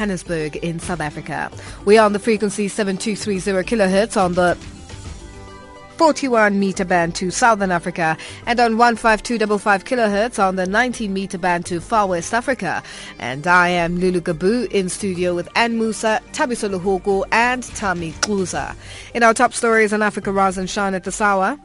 Johannesburg in South Africa. We are on the frequency 7230 kilohertz on the 41 meter band to Southern Africa and on 15255 kilohertz on the 19 meter band to Far West Africa. And I am Lulu Gabu in studio with Ann Musa, Tabiso Luhugu and Tami Kluza. In our top stories on Africa Rise and Shine at this hour,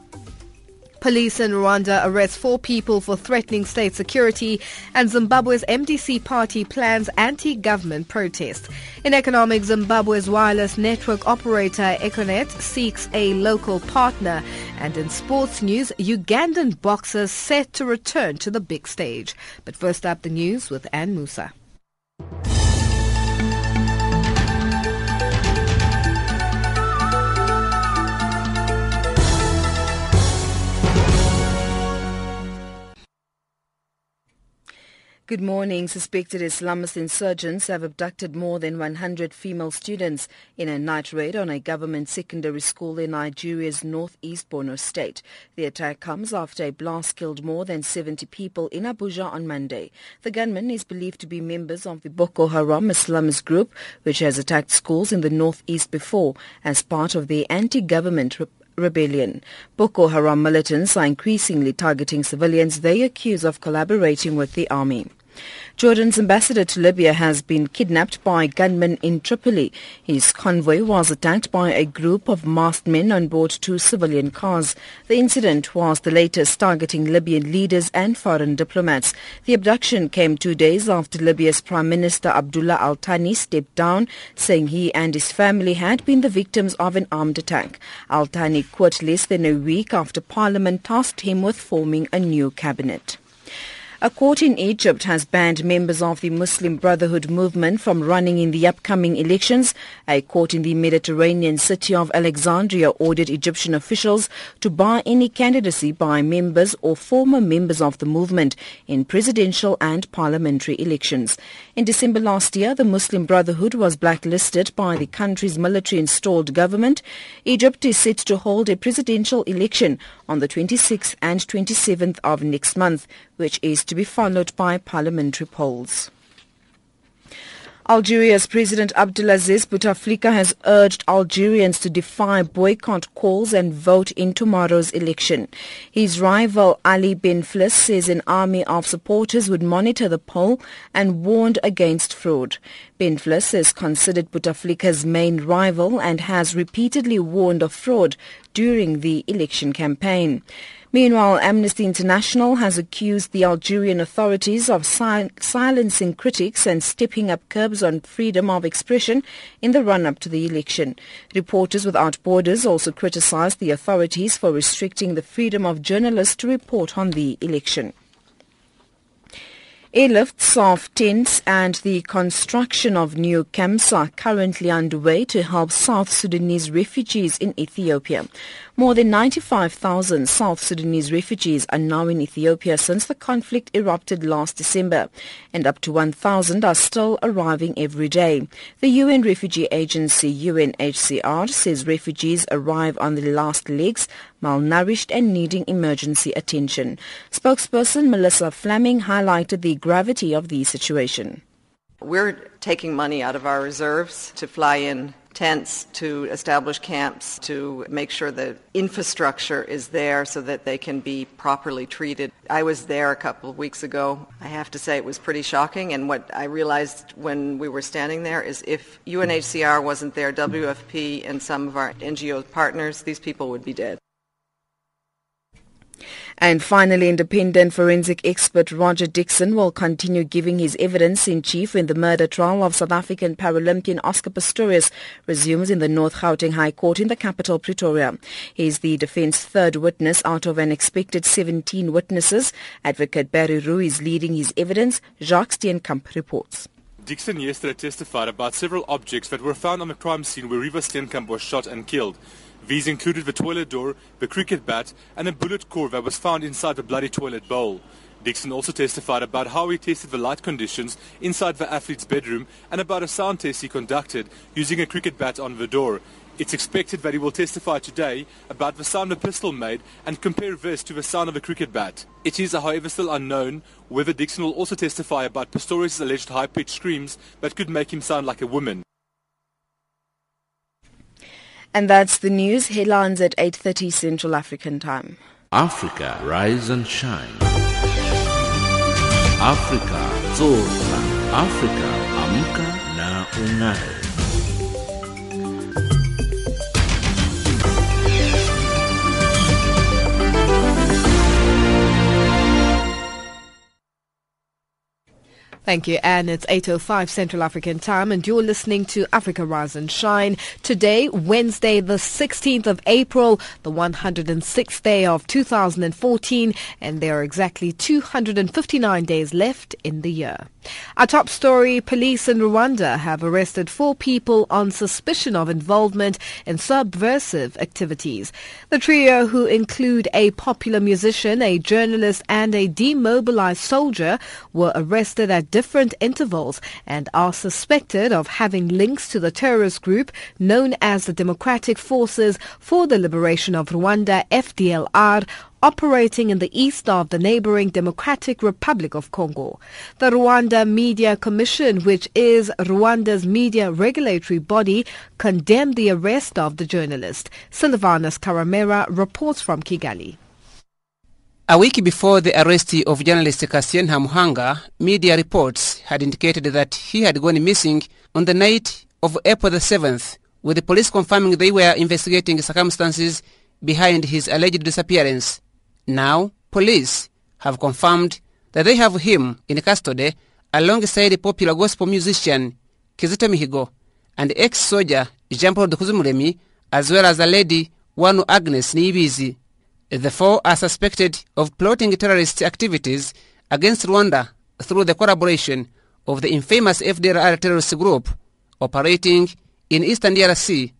Police in Rwanda arrest four people for threatening state security and Zimbabwe's MDC party plans anti-government protest. In economics, Zimbabwe's wireless network operator Econet seeks a local partner. And in sports news, Ugandan boxers set to return to the big stage. But first up, the news with Ann Musa. Good morning. Suspected Islamist insurgents have abducted more than 100 female students in a night raid on a government secondary school in Nigeria's northeast Borno state. The attack comes after a blast killed more than 70 people in Abuja on Monday. The gunman is believed to be members of the Boko Haram Islamist group, which has attacked schools in the northeast before as part of the anti-government rebellion. Boko Haram militants are increasingly targeting civilians they accuse of collaborating with the army. Jordan's ambassador to Libya has been kidnapped by gunmen in Tripoli. His convoy was attacked by a group of masked men on board two civilian cars. The incident was the latest targeting Libyan leaders and foreign diplomats. The abduction came two days after Libya's Prime Minister Abdullah Al-Thani stepped down, saying he and his family had been the victims of an armed attack. Al-Thani quit less than a week after Parliament tasked him with forming a new cabinet. A court in Egypt has banned members of the Muslim Brotherhood movement from running in the upcoming elections. A court in the Mediterranean city of Alexandria ordered Egyptian officials to bar any candidacy by members or former members of the movement in presidential and parliamentary elections. In December last year, the Muslim Brotherhood was blacklisted by the country's military-installed government. Egypt is set to hold a presidential election on the 26th and 27th of next month, which is to be followed by parliamentary polls. Algeria's President Abdelaziz Bouteflika has urged Algerians to defy boycott calls and vote in tomorrow's election. His rival Ali Benflis says an army of supporters would monitor the poll and warned against fraud. Benflis is considered Bouteflika's main rival and has repeatedly warned of fraud during the election campaign. Meanwhile, Amnesty International has accused the Algerian authorities of silencing critics and stepping up curbs on freedom of expression in the run-up to the election. Reporters Without Borders also criticized the authorities for restricting the freedom of journalists to report on the election. Airlifts of tents and the construction of new camps are currently underway to help South Sudanese refugees in Ethiopia. More than 95,000 South Sudanese refugees are now in Ethiopia since the conflict erupted last December, and up to 1,000 are still arriving every day. The UN Refugee Agency UNHCR says refugees arrive on the last legs, malnourished and needing emergency attention. Spokesperson Melissa Fleming highlighted the gravity of the situation. We're taking money out of our reserves to fly in tents, to establish camps, to make sure the infrastructure is there so that they can be properly treated. I was there a couple of weeks ago. I have to say it was pretty shocking, and what I realized when we were standing there is if UNHCR wasn't there, WFP and some of our NGO partners, these people would be dead. And finally, independent forensic expert Roger Dixon will continue giving his evidence in chief when the murder trial of South African Paralympian Oscar Pistorius resumes in the North Gauteng High Court in the capital Pretoria. He is the defense third witness out of an expected 17 witnesses. Advocate Barry Roux is leading his evidence. Jacques Steenkamp reports. Dixon yesterday testified about several objects that were found on the crime scene where Reeva Steenkamp was shot and killed. These included the toilet door, the cricket bat, and a bullet core that was found inside the bloody toilet bowl. Dixon also testified about how he tested the light conditions inside the athlete's bedroom and about a sound test he conducted using a cricket bat on the door. It's expected that he will testify today about the sound a pistol made and compare this to the sound of a cricket bat. It is, however, still unknown whether Dixon will also testify about Pistorius' alleged high-pitched screams that could make him sound like a woman. And that's the news headlines at 8:30 Central African Time. Africa, rise and shine. Africa, zorka. Africa, amka na ungae. Thank you, Anne. It's 8.05 Central African Time and you're listening to Africa Rise and Shine. Today, Wednesday, the 16th of April, the 106th day of 2014, and there are exactly 259 days left in the year. Our top story, police in Rwanda have arrested four people on suspicion of involvement in subversive activities. The trio, who include a popular musician, a journalist, and a demobilized soldier, were arrested at different intervals and are suspected of having links to the terrorist group known as the Democratic Forces for the Liberation of Rwanda, FDLR, operating in the east of the neighboring Democratic Republic of Congo. The Rwanda Media Commission, which is Rwanda's media regulatory body, condemned the arrest of the journalist. Silvanus Karemera reports from Kigali. A week before the arrest of journalist Cassien Hamuhanga, media reports had indicated that he had gone missing on the night of April the 7th, with the police confirming they were investigating circumstances behind his alleged disappearance. Now, police have confirmed that they have him in custody alongside popular gospel musician Kizito Mihigo and ex-soldier Jean-Paul Dukuzumuremi as well as a lady Wanu Agnes Niyibizi. The four are suspected of plotting terrorist activities against Rwanda through the collaboration of the infamous FDLR terrorist group operating in eastern DRC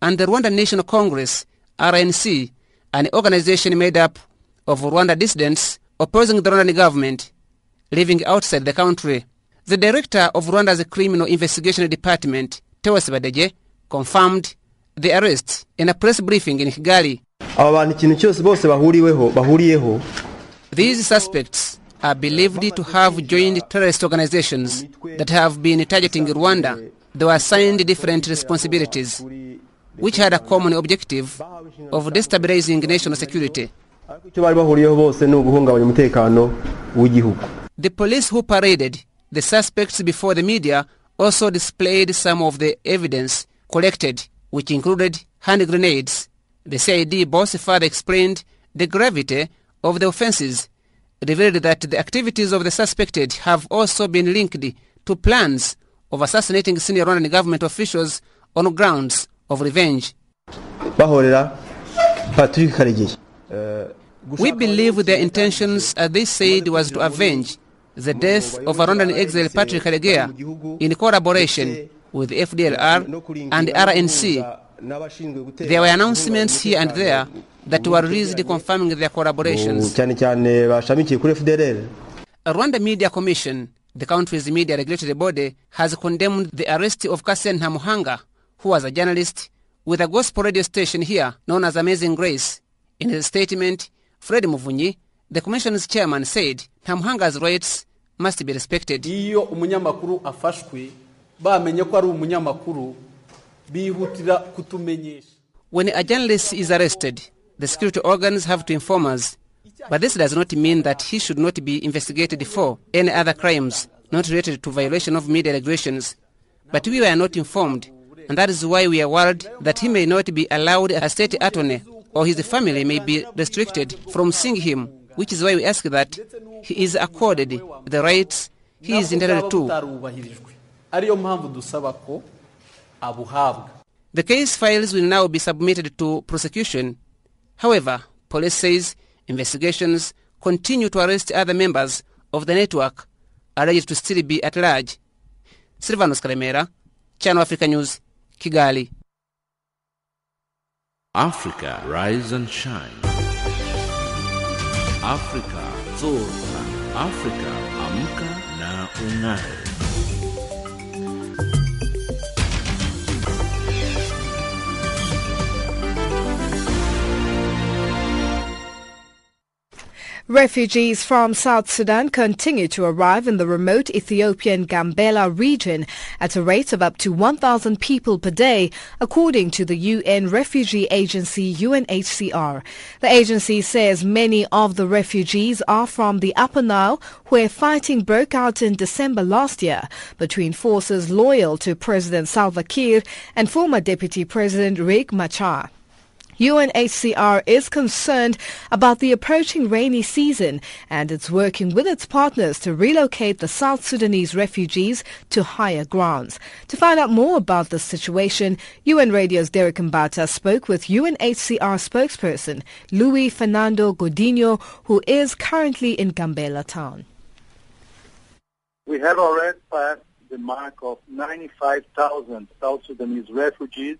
and the Rwanda National Congress, RNC, an organization made up of Rwanda dissidents opposing the Rwandan government living outside the country. The director of Rwanda's Criminal Investigation Department, Theos Badege, confirmed the arrest in a press briefing in Kigali. Aba bantu ikintu cyose bose bahuriweho bahuriyeho These suspects are believed to have joined terrorist organizations that have been targeting Rwanda. They were assigned different responsibilities, which had a common objective of destabilizing national security. icyo bari bahuriyeho bose ni uguhungabanya umutekano w'igihugu The police who paraded the suspects before the media also displayed some of the evidence collected, which included hand grenades. The CID boss further explained the gravity of the offenses, revealed that the activities of the suspected have also been linked to plans of assassinating senior Rwandan government officials on grounds of revenge. Eh, We believe their intentions, as they said, was to avenge the death of a Rwandan exile Patrick Karegeya in collaboration with FDLR and RNC. There were announcements here and there that were released confirming their collaborations. cyane cyane bashamikiye kuri fdrl A Rwanda Media Commission, the country's media regulatory body, has condemned the arrest of Kassian Ntamuhanga, who was a journalist with a gospel radio station here known as Amazing Grace. In his statement, Fred Muvunyi, the commission's chairman, said Ntamuhanga's rights must be respected. iyo umunyamakuru afashwe bamenye ko ari umunyamakuru bihutira kutumenyesha When a journalist is arrested, the security organs have to inform us. But this does not mean that he should not be investigated for any other crimes not related to violation of media regulations. But we were not informed, and that is why we are worried that he may not be allowed a state attorney or his family may be restricted from seeing him, which is why we ask that he is accorded the rights he is entitled to. Abuhabwa The case files will now be submitted to prosecution. However, police says investigations continue to arrest other members of the network alleged to still be at large. Silvanos Karemera, Channel Africa News, Kigali. Africa, rise and shine. Africa, zorka. Africa, amka na ungae. Refugees from South Sudan continue to arrive in the remote Ethiopian Gambela region at a rate of up to 1,000 people per day, according to the UN refugee agency UNHCR. The agency says many of the refugees are from the Upper Nile, where fighting broke out in December last year between forces loyal to President Salva Kiir and former Deputy President Riek Machar. UNHCR is concerned about the approaching rainy season and it's working with its partners to relocate the South Sudanese refugees to higher grounds. To find out more about the situation, UN Radio's Derek Mbata spoke with UNHCR spokesperson Luis Fernando Godinho, who is currently in Gambela town. We have already passed the mark of 95,000 South Sudanese refugees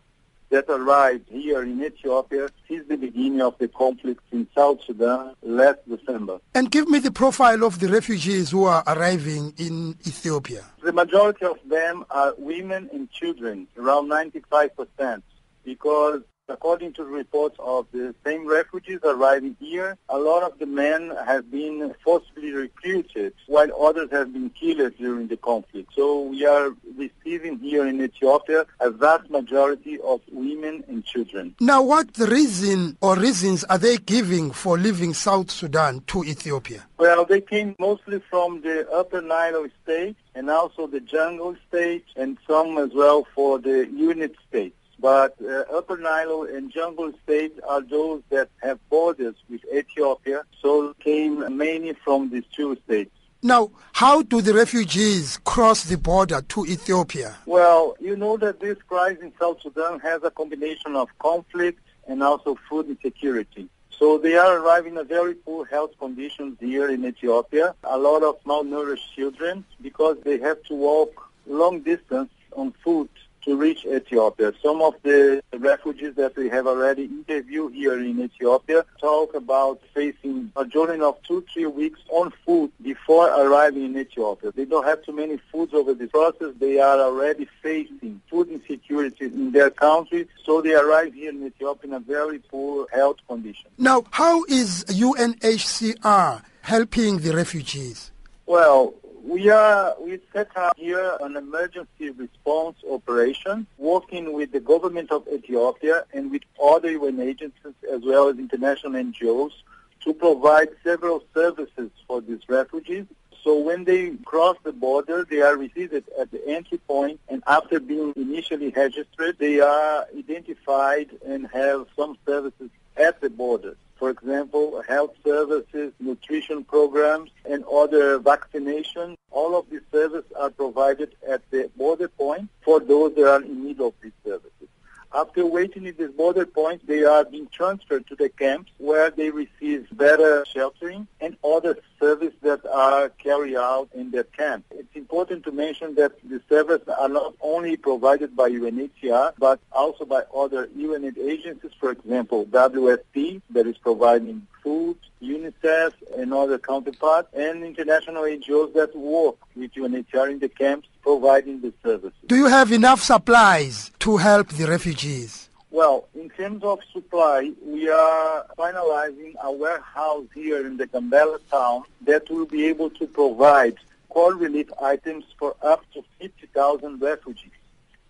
that arrived here in Ethiopia since the beginning of the conflict in South Sudan last December. And give me the profile of the refugees who are arriving in Ethiopia. The majority of them are women and children, around 95%, because According to reports of the same refugees arriving here, a lot of the men have been forcibly recruited, while others have been killed during the conflict. So we are receiving here in Ethiopia a vast majority of women and children. Now, what reason or reasons are they giving for leaving South Sudan to Ethiopia? Well, they came mostly from the Upper Nile state and also the Jonglei state and some as well for the Unit state. But uh, Upper Nile and Jonglei State are those that have borders with Ethiopia, so came mainly from these two states. Now, how do the refugees cross the border to Ethiopia? Well, you know that this crisis in South Sudan has a combination of conflict and also food insecurity. So they are arriving in very poor health conditions here in Ethiopia. A lot of malnourished children because they have to walk long distance on foot to reach Ethiopia. Some of the refugees that we have already interviewed here in Ethiopia talk about facing a journey of two, three weeks on food before arriving in Ethiopia. They don't have too many foods over this process. They are already facing food insecurity in their country, so they arrive here in Ethiopia in a very poor health condition. Now, how is UNHCR helping the refugees? Well, we are we set up here an emergency response operation, working with the government of Ethiopia and with other UN agencies as well as international NGOs to provide several services for these refugees. So when they cross the border, they are received at the entry point, and after being initially registered, they are identified and have some services at the border for example, health services, nutrition programs, and other vaccinations. All of these services are provided at the border point for those that are in need of these services. After waiting at this border point, they are being transferred to the camps where they receive better sheltering and other services that are carried out in their camp. It's important to mention that the services are not only provided by UNHCR, but also by other UN agencies, for example, WFP, that is providing food, UNICEF, and other counterparts, and international NGOs that work with UNHCR in the camps providing the services. Do you have enough supplies to help the refugees? Well, in terms of supply, we are finalizing a warehouse here in the Gambela town that will be able to provide core relief items for up to 50,000 refugees.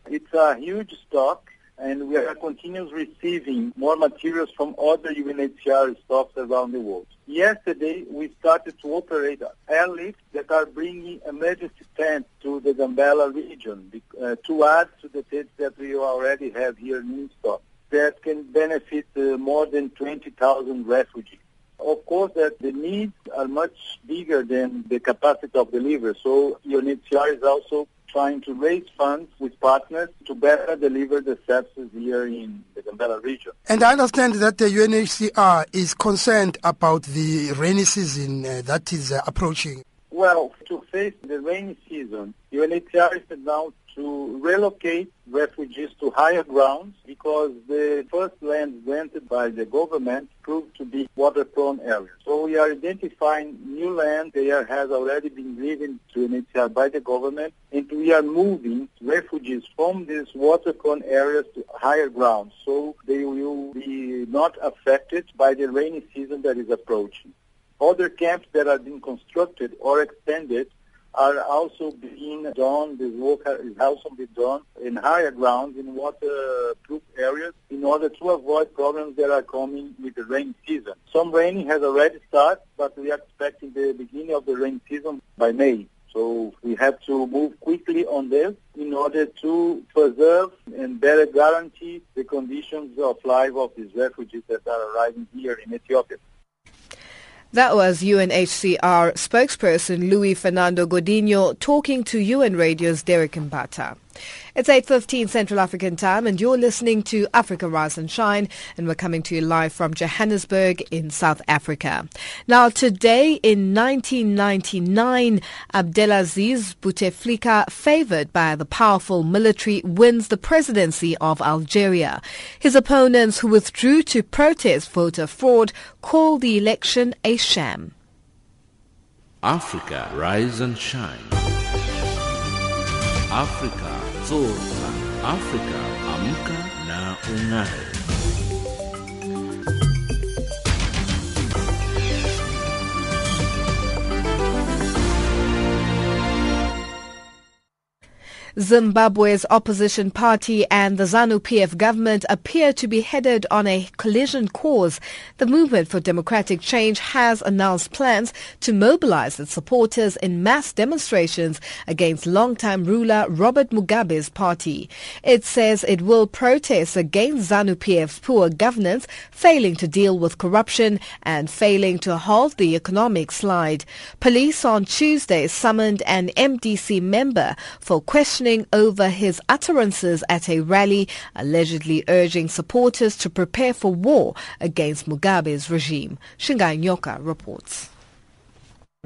It's a huge stock and we are continuously receiving more materials from other UNHCR stocks around the world. Yesterday, we started to operate airlifts that are bringing emergency tents to the Gambela region uh, to add to the tents that we already have here in stock that can benefit uh, more than 20,000 refugees. Of course, that the needs are much bigger than the capacity of delivery. So UNHCR is also trying to raise funds with partners to better deliver the services here in the Gambela region. And I understand that the UNHCR is concerned about the rainy season uh, that is uh, approaching. Well, to face the rainy season, UNHCR is now to relocate refugees to higher grounds because the first land granted by the government proved to be water-prone areas. So we are identifying new land that has already been given to UNHCR by the government, and we are moving refugees from these water-prone areas to higher grounds, so they will be not affected by the rainy season that is approaching. Other camps that are being constructed or extended are also being done, this work is also being done in higher ground in waterproof areas in order to avoid problems that are coming with the rain season. Some raining has already started, but we are expecting the beginning of the rain season by May. So we have to move quickly on this in order to preserve and better guarantee the conditions of life of these refugees that are arriving here in Ethiopia. That was UNHCR spokesperson Luis Fernando Godinho talking to UN Radio's Derek Mbata. It's 8.15 Central African time and you're listening to Africa Rise and Shine and we're coming to you live from Johannesburg in South Africa. Now today in 1999, Abdelaziz Bouteflika, favored by the powerful military, wins the presidency of Algeria. His opponents who withdrew to protest voter fraud call the election a sham. Africa Rise and Shine. Africa. Afrika amka na ung'ae. Zimbabwe's opposition party and the ZANU-PF government appear to be headed on a collision course. The Movement for Democratic Change has announced plans to mobilize its supporters in mass demonstrations against longtime ruler Robert Mugabe's party. It says it will protest against ZANU-PF's poor governance, failing to deal with corruption and failing to halt the economic slide. Police on Tuesday summoned an MDC member for questioning questioning over his utterances at a rally, allegedly urging supporters to prepare for war against Mugabe's regime. Shingai Nyoka reports.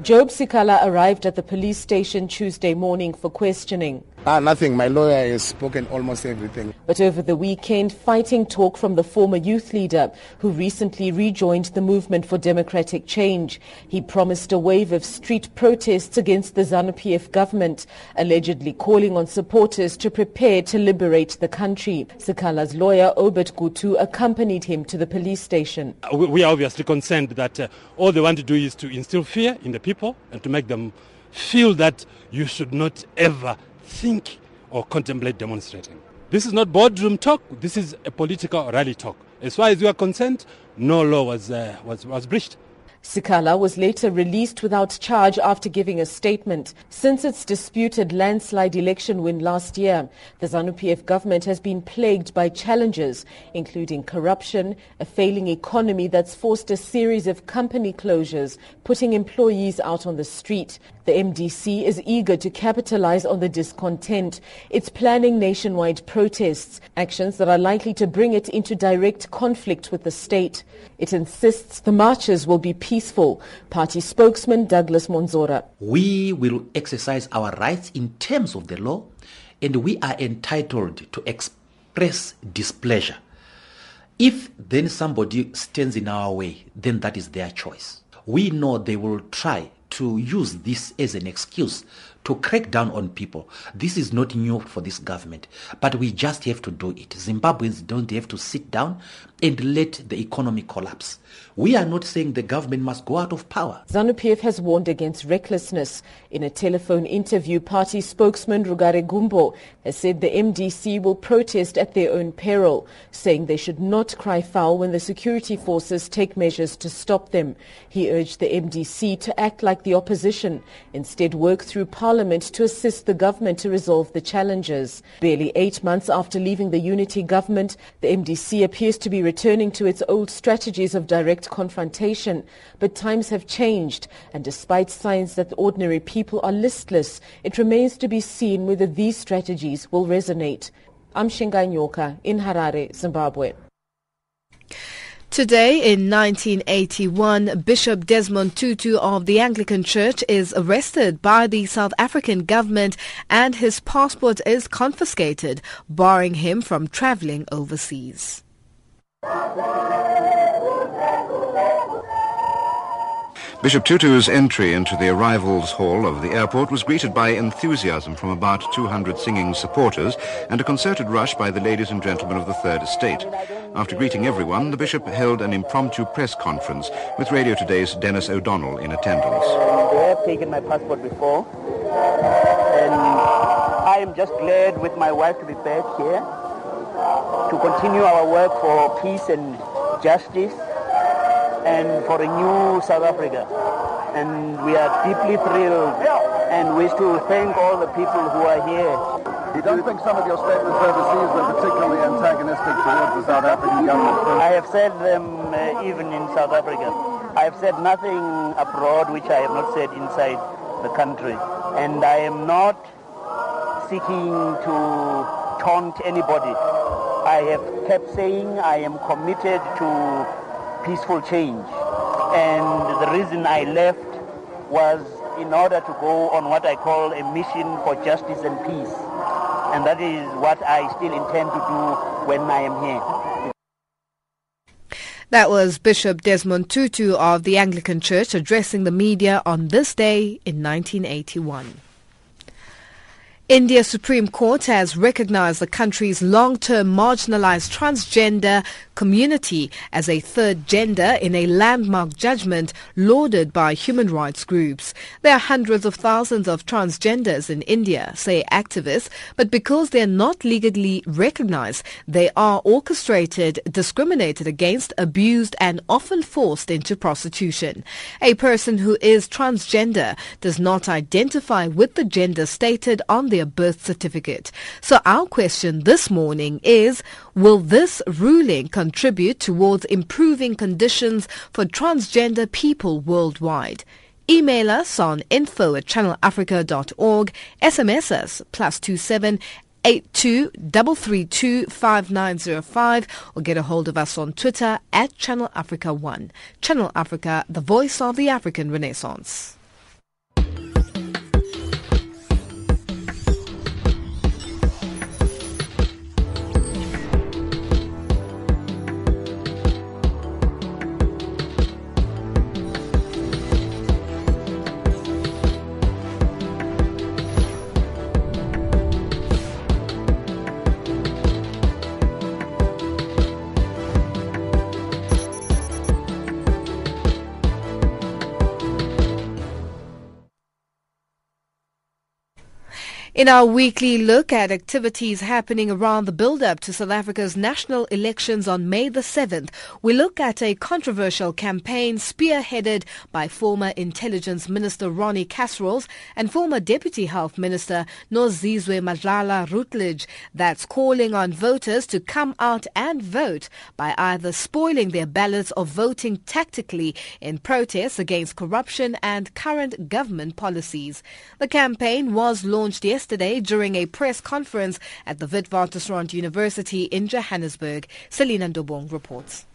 Job Sikhala arrived at the police station Tuesday morning for questioning. Ah, nothing. My lawyer has spoken almost everything. But over the weekend, fighting talk from the former youth leader who recently rejoined the movement for democratic change. He promised a wave of street protests against the ZANU-PF government, allegedly calling on supporters to prepare to liberate the country. Sikhala's lawyer, Obert Gutu, accompanied him to the police station. Uh, we are obviously concerned that uh, all they want to do is to instill fear in the people and to make them feel that you should not ever think or contemplate demonstrating. This is not boardroom talk, this is a political rally talk. As far as we are concerned, no law was, uh, was, was breached. Sikhala was later released without charge after giving a statement. Since its disputed landslide election win last year, the ZANU-PF government has been plagued by challenges, including corruption, a failing economy that's forced a series of company closures, putting employees out on the street, the MDC is eager to capitalize on the discontent. It's planning nationwide protests, actions that are likely to bring it into direct conflict with the state. It insists the marches will be peaceful. Party spokesman Douglas Mwonzora. We will exercise our rights in terms of the law and we are entitled to express displeasure. If then somebody stands in our way, then that is their choice. We know they will try to use this as an excuse to crack down on people. This is not new for this government, but we just have to do it. Zimbabweans don't have to sit down and let the economy collapse. We are not saying the government must go out of power. ZANU-PF has warned against recklessness. In a telephone interview, party spokesman Rugare Gumbo has said the MDC will protest at their own peril, saying they should not cry foul when the security forces take measures to stop them. He urged the MDC to act like the opposition, instead work through parliament to assist the government to resolve the challenges. Barely eight months after leaving the unity government, the MDC appears to be returning to its old strategies of direct confrontation. But times have changed, and despite signs that ordinary people are listless, it remains to be seen whether these strategies will resonate. I'm Shingai Nyoka in Harare, Zimbabwe. Today in 1981, Bishop Desmond Tutu of the Anglican Church is arrested by the South African government and his passport is confiscated, barring him from traveling overseas. Bishop Tutu's entry into the arrivals hall of the airport was greeted by enthusiasm from about 200 singing supporters and a concerted rush by the ladies and gentlemen of the Third Estate. After greeting everyone, the bishop held an impromptu press conference with Radio Today's Dennis O'Donnell in attendance. They have taken my passport before, and I am just glad with my wife to be back here to continue our work for peace and justice and for a new South Africa. And we are deeply thrilled and wish to thank all the people who are here. You don't think some of your statements overseas were particularly antagonistic towards the South African government? I have said them uh, even in South Africa. I have said nothing abroad which I have not said inside the country. And I am not seeking to taunt anybody. I have kept saying I am committed to peaceful change. And the reason I left was in order to go on what I call a mission for justice and peace. And that is what I still intend to do when I am here. That was Bishop Desmond Tutu of the Anglican Church addressing the media on this day in 1981. India's Supreme Court has recognized the country's long-term marginalized transgender community as a third gender in a landmark judgment lauded by human rights groups. There are hundreds of thousands of transgenders in India, say activists, but because they are not legally recognized, they are orchestrated, discriminated against, abused and often forced into prostitution. A person who is transgender does not identify with the gender stated on their birth certificate. So our question this morning is, will this ruling contribute towards improving conditions for transgender people worldwide? Email us on info at channelafrica.org, SMS us plus two seven eight two double three two five nine zero five or get a hold of us on Twitter at Channel Africa One. Channel Africa, the voice of the African Renaissance. In our weekly look at activities happening around the build-up to South Africa's national elections on May the 7th, we look at a controversial campaign spearheaded by former Intelligence Minister Ronnie Kasrils and former Deputy Health Minister Nozizwe Madlala Routledge that's calling on voters to come out and vote by either spoiling their ballots or voting tactically in protests against corruption and current government policies. The campaign was launched yesterday yesterday during a press conference at the Witwatersrand University in Johannesburg. Selina Ndobong reports.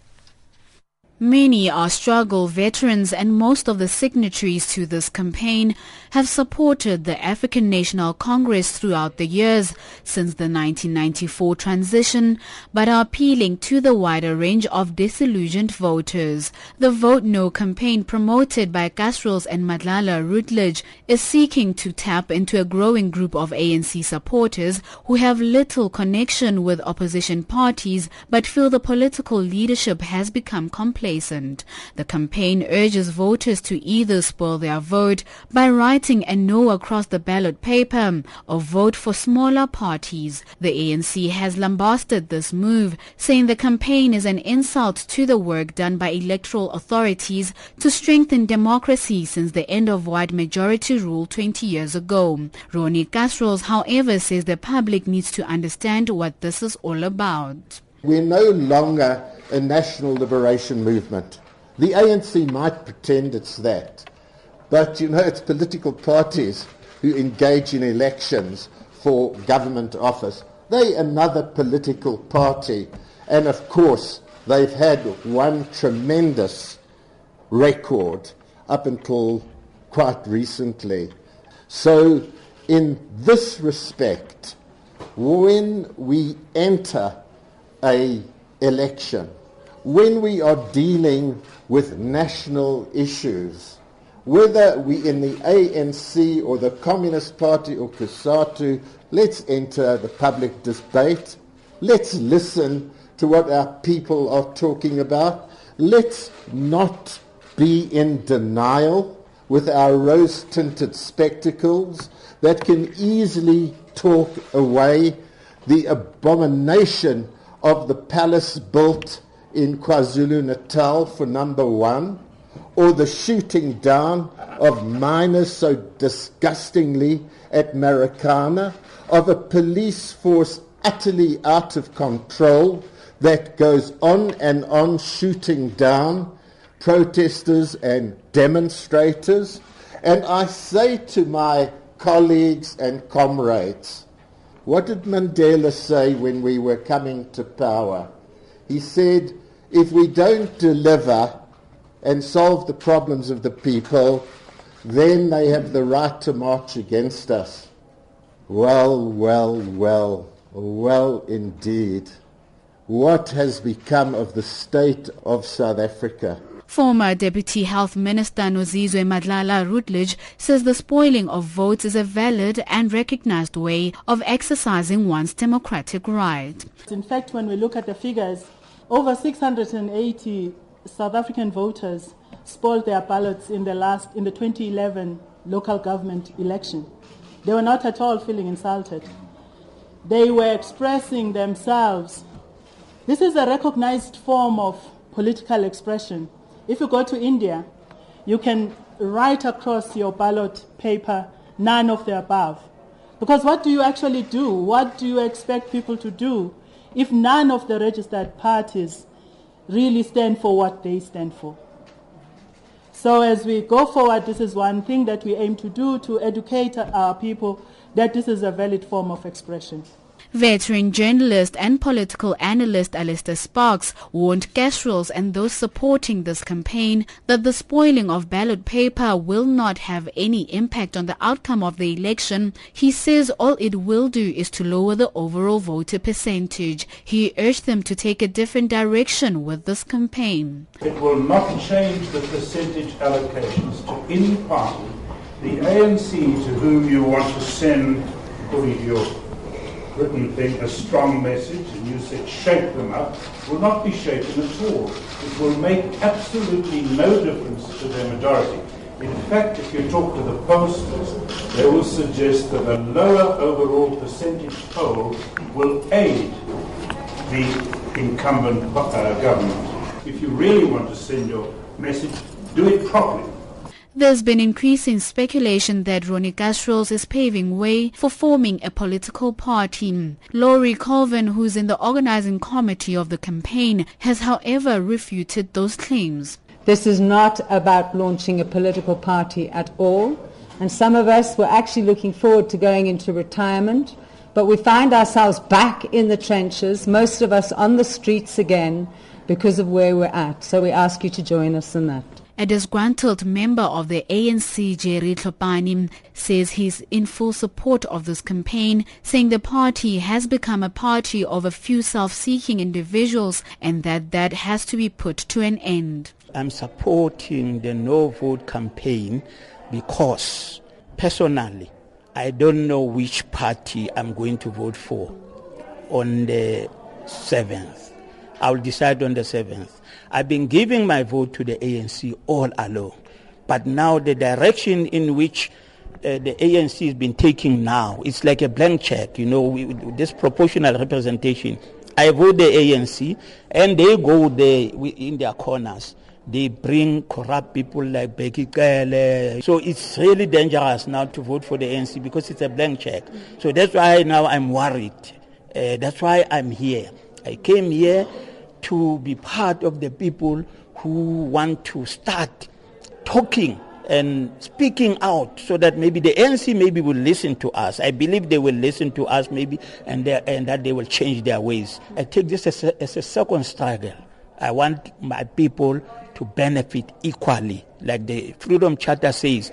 Many are struggle veterans and most of the signatories to this campaign have supported the African National Congress throughout the years since the 1994 transition but are appealing to the wider range of disillusioned voters. The Vote No campaign promoted by Kasrils and Madlala Routledge is seeking to tap into a growing group of ANC supporters who have little connection with opposition parties but feel the political leadership has become complacent. The campaign urges voters to either spoil their vote by writing a no across the ballot paper or vote for smaller parties. The ANC has lambasted this move, saying the campaign is an insult to the work done by electoral authorities to strengthen democracy since the end of white majority rule 20 years ago. Ronnie Kasrils, however, says the public needs to understand what this is all about. We're no longer a national liberation movement. The ANC might pretend it's that, but you know, it's political parties who engage in elections for government office. They another political party, and of course, they've had one tremendous record up until quite recently. So, in this respect, when we enter a election, when we are dealing with national issues, whether we in the ANC or the Communist Party or COSATU, let's enter the public debate. Let's listen to what our people are talking about. Let's not be in denial with our rose tinted spectacles that can easily talk away the abomination of the palace built in KwaZulu Natal for number one, or the shooting down of miners so disgustingly at Marikana, of a police force utterly out of control that goes on and on shooting down protesters and demonstrators. And I say to my colleagues and comrades, what did Mandela say when we were coming to power? He said, if we don't deliver and solve the problems of the people, then they have the right to march against us. Well, well, well, well indeed. What has become of the state of South Africa? Former Deputy Health Minister Nozizwe Madlala Routledge says the spoiling of votes is a valid and recognized way of exercising one's democratic right. In fact, when we look at the figures, over 680 South African voters spoiled their ballots in the last in the 2011 local government election. They were not at all feeling insulted. They were expressing themselves. This is a recognized form of political expression. If you go to India, you can write across your ballot paper none of the above. Because what do you actually do? What do you expect people to do if none of the registered parties really stand for what they stand for? So as we go forward, this is one thing that we aim to do to educate our people that this is a valid form of expression. Veteran journalist and political analyst Allister Sparks warned Kasrils and those supporting this campaign that the spoiling of ballot paper will not have any impact on the outcome of the election. He says all it will do is to lower the overall voter percentage. He urged them to take a different direction with this campaign. It will not change the percentage allocations to any party. The ANC to whom you want to send, your written thing, a strong message, and you said shake them up, will not be shaken at all. It will make absolutely no difference to their majority. In fact, if you talk to the pollsters, they will suggest that a lower overall percentage poll will aid the incumbent uh, government. If you really want to send your message, do it properly. There's been increasing speculation that Ronnie Kasrils is paving way for forming a political party. Laurie Colvin, who's in the organizing committee of the campaign, has however refuted those claims. This is not about launching a political party at all. And some of us were actually looking forward to going into retirement. But we find ourselves back in the trenches, most of us on the streets again because of where we're at. So we ask you to join us in that. A disgruntled member of the ANC, Jerry Tlhopane, says he's in full support of this campaign, saying the party has become a party of a few self-seeking individuals and that that has to be put to an end. I'm supporting the no vote campaign because personally, I don't know which party I'm going to vote for on the 7th. I'll decide on the 7th. I've been giving my vote to the ANC all along. But now the direction in which uh, the ANC has been taking now, it's like a blank check, you know, we, this proportional representation. I vote the ANC and they go there in their corners. They bring corrupt people like Bheki Cele. So it's really dangerous now to vote for the ANC because it's a blank check. So that's why now I'm worried. Uh, that's why I'm here. I came here to be part of the people who want to start talking and speaking out so that maybe the NC maybe will listen to us. I believe they will listen to us maybe and, and that they will change their ways. I take this as a, as a second struggle. I want my people to benefit equally. Like the Freedom Charter says,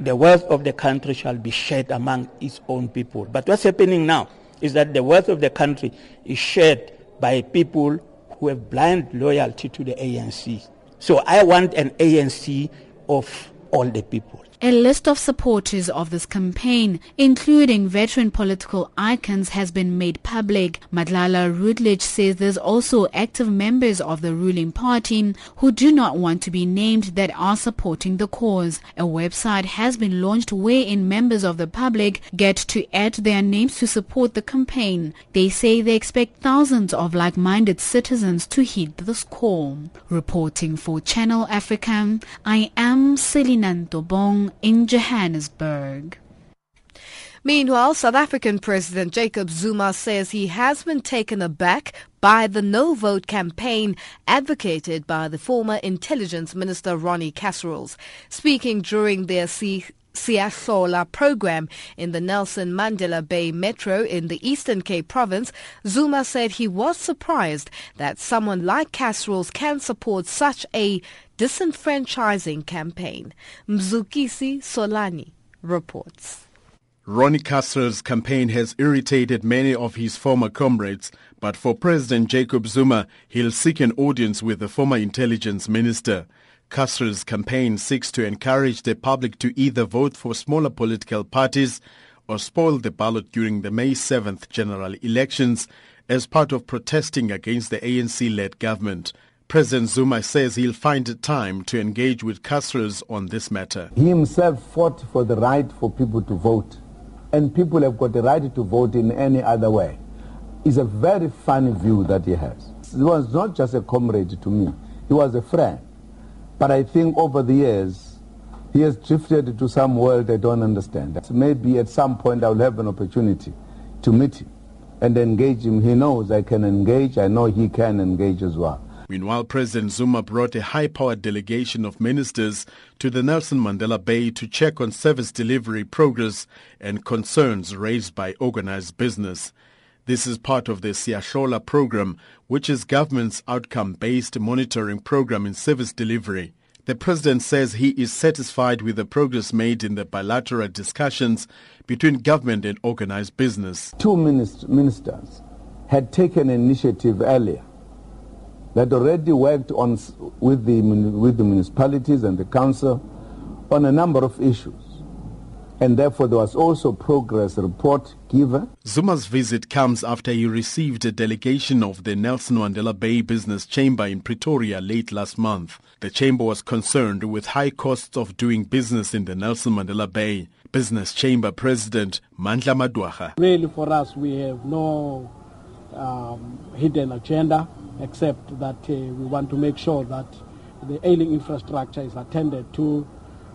the wealth of the country shall be shared among its own people. But what's happening now is that the wealth of the country is shared by people who have blind loyalty to the ANC. So I want an ANC of all the people. A list of supporters of this campaign, including veteran political icons, has been made public. Madlala Routledge says there's also active members of the ruling party who do not want to be named that are supporting the cause. A website has been launched wherein members of the public get to add their names to support the campaign. They say they expect thousands of like-minded citizens to heed this call. Reporting for Channel Africa, I am Selina In Johannesburg. Meanwhile, South African President Jacob Zuma says he has been taken aback by the no vote campaign advocated by the former intelligence minister Ronnie Kasrils. Speaking during their Siyahlola program in the Nelson Mandela Bay Metro in the Eastern Cape province, Zuma said he was surprised that someone like Kasrils can support such a disenfranchising campaign. Mzukisi Solani reports. Ronnie Kasrils' campaign has irritated many of his former comrades, but for President Jacob Zuma, he'll seek an audience with the former intelligence minister. Kasrils' campaign seeks to encourage the public to either vote for smaller political parties or spoil the ballot during the May 7th general elections as part of protesting against the ANC-led government. President Zuma says he'll find time to engage with Kasrils on this matter. He himself fought for the right for people to vote and people have got the right to vote in any other way. It's a very funny view that he has. He was not just a comrade to me, he was a friend. But I think over the years, he has drifted to some world I don't understand. Maybe at some point I'll have an opportunity to meet him and engage him. He knows I can engage, I know he can engage as well. Meanwhile, President Zuma brought a high-powered delegation of ministers to the Nelson Mandela Bay to check on service delivery progress and concerns raised by organized business. This is part of the Siyahlola program, which is government's outcome-based monitoring program in service delivery. The president says he is satisfied with the progress made in the bilateral discussions between government and organized business. Two ministers had taken initiative earlier that already worked on with the with the municipalities and the council on a number of issues. And therefore, there was also progress report given. Zuma's visit comes after he received a delegation of the Nelson Mandela Bay Business Chamber in Pretoria late last month. The chamber was concerned with high costs of doing business in the Nelson Mandela Bay. Business Chamber President Mandla Madwaha. Really, for us, we have no um, hidden agenda except that uh, we want to make sure that the ailing infrastructure is attended to,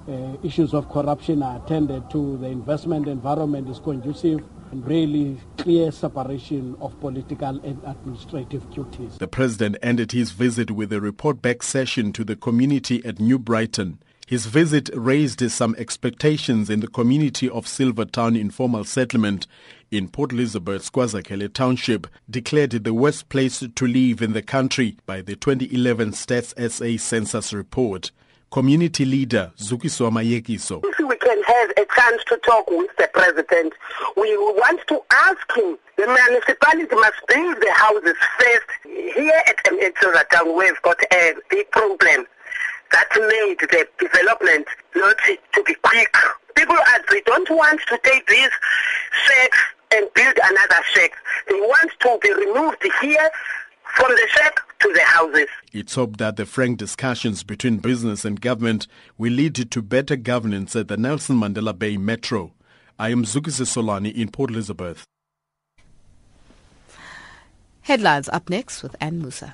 uh, issues of corruption are attended to, the investment environment is conducive, and really clear separation of political and administrative duties. The president ended his visit with a report back session to the community at New Brighton. His visit raised some expectations in the community of Silvertown Informal Settlement in Port Elizabeth's KwaZakhele Township, declared the worst place to live in the country by the 2011 Stats SA census report. Community leader Zukiso Mayekiso. If we can have a chance to talk with the president, we want to ask him. The municipality must build the houses first. Here at Silvertown, we've got a big problem that made the development not to be quick. People are, they don't want to take these shacks and build another shack. They want to be removed here from the shack to the houses. It's hoped that the frank discussions between business and government will lead to better governance at the Nelson Mandela Bay Metro. I am Zukise Solani in Port Elizabeth. Headlines up next with Anne Musa.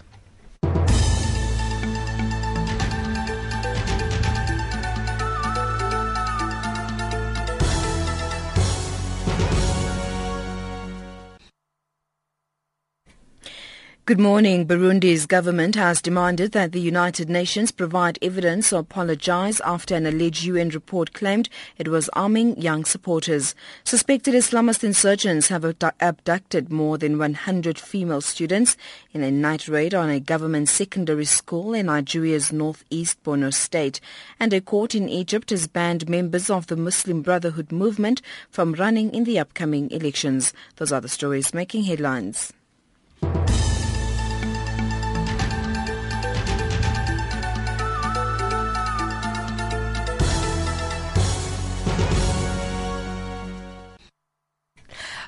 Good morning. Burundi's government has demanded that the United Nations provide evidence or apologize after an alleged UN report claimed it was arming young supporters. Suspected Islamist insurgents have abducted more than 100 female students in a night raid on a government secondary school in Nigeria's northeast Borno state. And a court in Egypt has banned members of the Muslim Brotherhood movement from running in the upcoming elections. Those are the stories making headlines.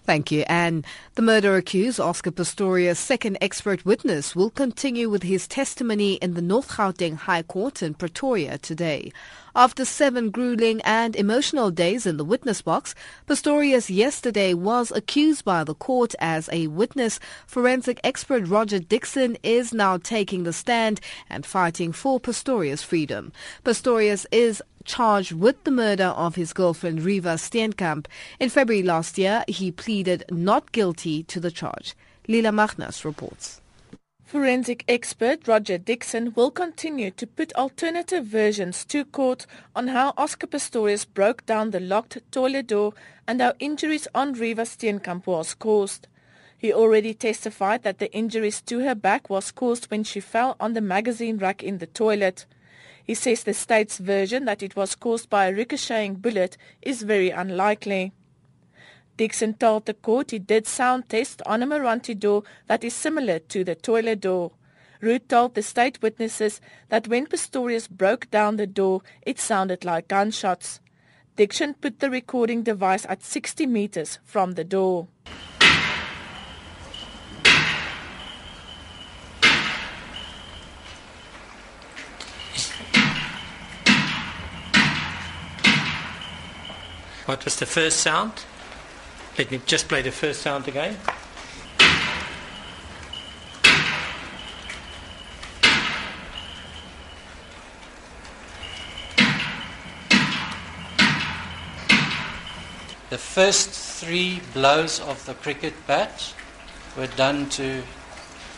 Thank you, Anne. The murder accused, Oscar Pistorius' second expert witness, will continue with his testimony in the North Gauteng High Court in Pretoria today. After seven grueling and emotional days in the witness box, Pistorius yesterday was accused by the court as a witness. Forensic expert Roger Dixon is now taking the stand and fighting for Pistorius' freedom. Pistorius is charged with the murder of his girlfriend Reeva Steenkamp. In February last year, he pleaded not guilty to the charge. Lila Magnus reports. Forensic expert Roger Dixon will continue to put alternative versions to court on how Oscar Pistorius broke down the locked toilet door and how injuries on Reeva Steenkamp was caused. He already testified that the injuries to her back was caused when she fell on the magazine rack in the toilet. He says the state's version that it was caused by a ricocheting bullet is very unlikely. Dixon told the court he did sound tests on a Meranti door that is similar to the toilet door. Root told the state witnesses that when Pistorius broke down the door, it sounded like gunshots. Dixon put the recording device at 60 meters from the door. What was the first sound? Let me just play the first sound again. The first three blows of the cricket bat were done to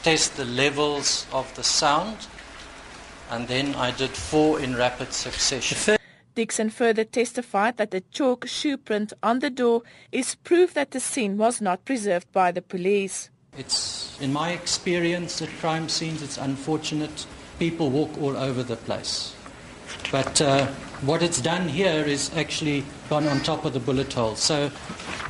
test the levels of the sound, and then I did four in rapid succession. Dixon further testified that the chalk shoe print on the door is proof that the scene was not preserved by the police. It's, in my experience at crime scenes, it's unfortunate. People walk all over the place. But uh, what it's done here is actually gone on top of the bullet holes. So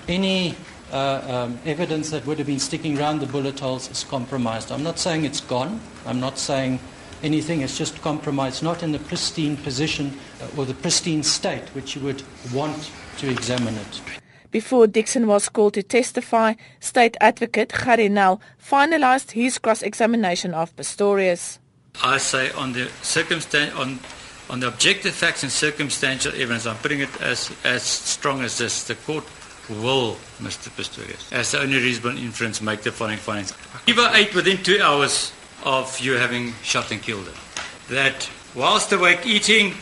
any uh, um, evidence that would have been sticking around the bullet holes is compromised. I'm not saying it's gone. I'm not saying anything. It's just compromised, not in the pristine position uh, or the pristine state which you would want to examine it. Before Dixon was called to testify, State Advocate Gerrie Nel finalized his cross-examination of Pistorius. I say on the circumstan- on on the objective facts and circumstantial evidence, I'm putting it as as strong as this. The court will, Mr. Pistorius, as the only reasonable inference, make the following findings. Eva ate within two hours of you having shot and killed her. That whilst awake eating,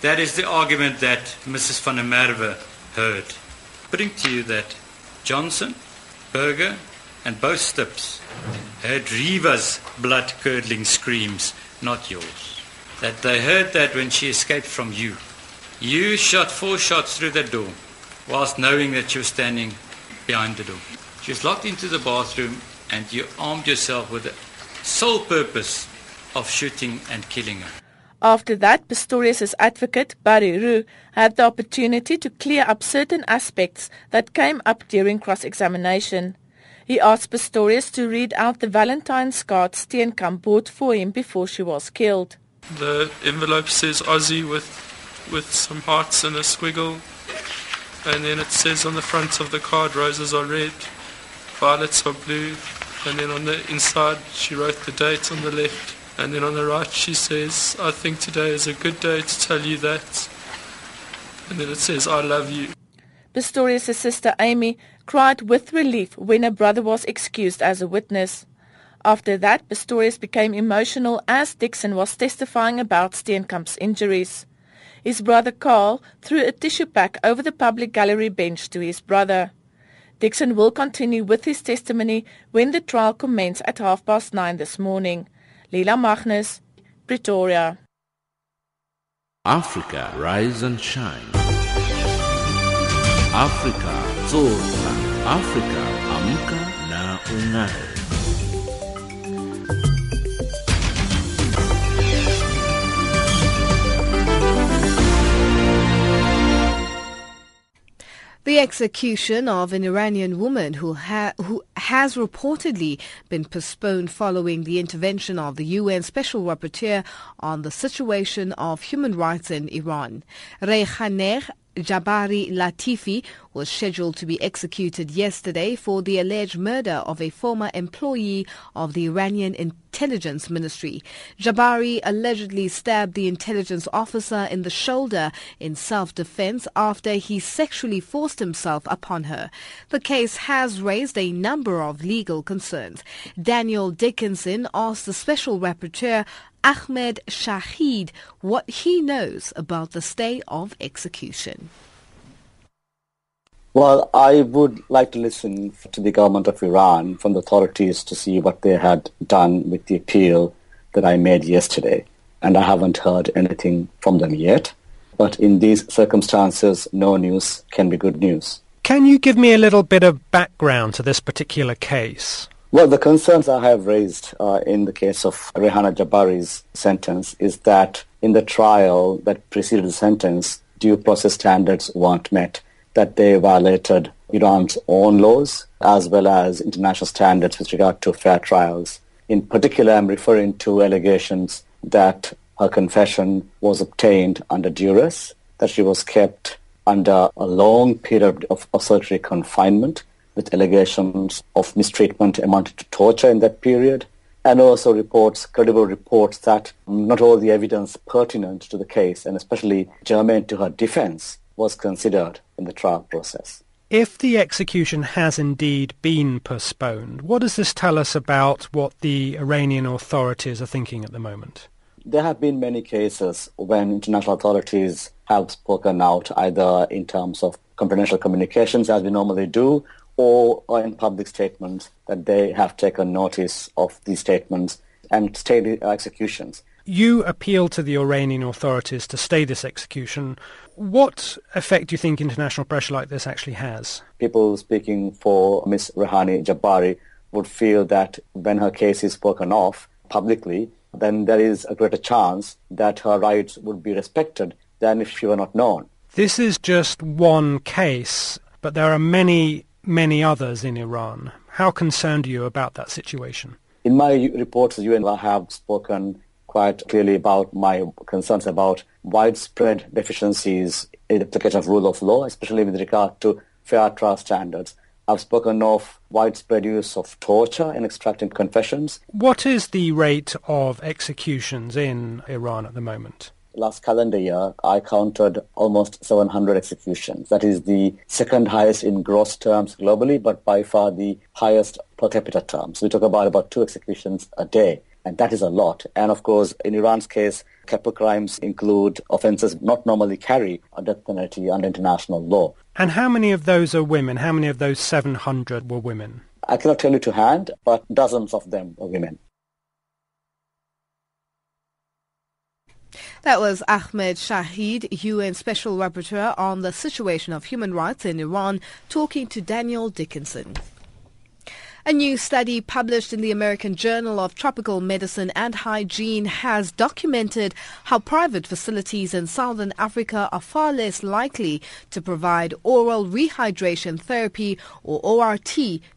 that is the argument that Mrs. van der Merwe heard. Putting to you that Johnson, Burger, and both Stipps heard Reeva's blood-curdling screams, not yours. That they heard that when she escaped from you. You shot four shots through the door, whilst knowing that she was standing behind the door. She was locked into the bathroom, and you armed yourself with a sole purpose of shooting and killing her. After that, Pistorius' advocate, Barry Roux, had the opportunity to clear up certain aspects that came up during cross-examination. He asked Pistorius to read out the Valentine's card Steenkamp bought for him before she was killed. The envelope says Aussie with, with some hearts and a squiggle. And then it says on the front of the card, roses are red, violets are blue, and then on the inside she wrote the date on the left and then on the right she says I think today is a good day to tell you that and then it says I love you Pistorius' sister Aimee cried with relief when her brother was excused as a witness. After that, Pistorius became emotional as Dixon was testifying about Steenkamp's injuries. His brother Carl threw a tissue pack over the public gallery bench to his brother. Dixon will continue with his testimony when the trial commences at half past nine this morning. Lila Magnus, Pretoria. Africa, rise and shine. Africa, zorka. Africa, amka na ungae. The execution of an Iranian woman who, ha- who has reportedly been postponed following the intervention of the UN Special Rapporteur on the situation of human rights in Iran. Reyhaneh Jabbari Latifi was scheduled to be executed yesterday for the alleged murder of a former employee of the Iranian intelligence ministry. Jabbari allegedly stabbed the intelligence officer in the shoulder in self-defense after he sexually forced himself upon her. The case has raised a number of legal concerns. Daniel Dickinson asked the special rapporteur Ahmed Shaheed what he knows about the stay of execution. Well, I would like to listen to the government of Iran from the authorities to see what they had done with the appeal that I made yesterday. And I haven't heard anything from them yet. But in these circumstances, no news can be good news. Can you give me a little bit of background to this particular case? Well, the concerns I have raised uh, in the case of Rehana Jabbari's sentence is that in the trial that preceded the sentence, due process standards weren't met, that they violated Iran's own laws as well as international standards with regard to fair trials. In particular, I'm referring to allegations that her confession was obtained under duress, that she was kept under a long period of, of solitary confinement, with allegations of mistreatment amounting to torture in that period, and also reports, credible reports that not all the evidence pertinent to the case, and especially germane to her defense, was considered in the trial process. If the execution has indeed been postponed, what does this tell us about what the Iranian authorities are thinking at the moment? There have been many cases when international authorities have spoken out either in terms of confidential communications as we normally do or, in public statements that they have taken notice of these statements and stayed executions. You appeal to the Iranian authorities to stay this execution. What effect do you think international pressure like this actually has? People speaking for Ms. Rehani Jabbari would feel that when her case is spoken of publicly, then there is a greater chance that her rights would be respected than if she were not known. This is just one case, but there are many many others in Iran. How concerned are you about that situation? In my reports to UN, I have spoken quite clearly about my concerns about widespread deficiencies in the application of rule of law, especially with regard to fair trial standards. I've spoken of widespread use of torture in extracting confessions. What is the rate of executions in Iran at the moment? Last calendar year, I counted almost 700 executions. That is the second highest in gross terms globally, but by far the highest per capita terms. We talk about about two executions a day. And that is a lot. And of course, in Iran's case, capital crimes include offences not normally carry a death penalty under international law. And how many of those are women? How many of those 700 were women? I cannot tell you to hand, but dozens of them are women. That was Ahmed Shaheed, UN Special Rapporteur on the situation of human rights in Iran, talking to Daniel Dickinson. A new study published in the American Journal of Tropical Medicine and Hygiene has documented how private facilities in southern Africa are far less likely to provide oral rehydration therapy or ORT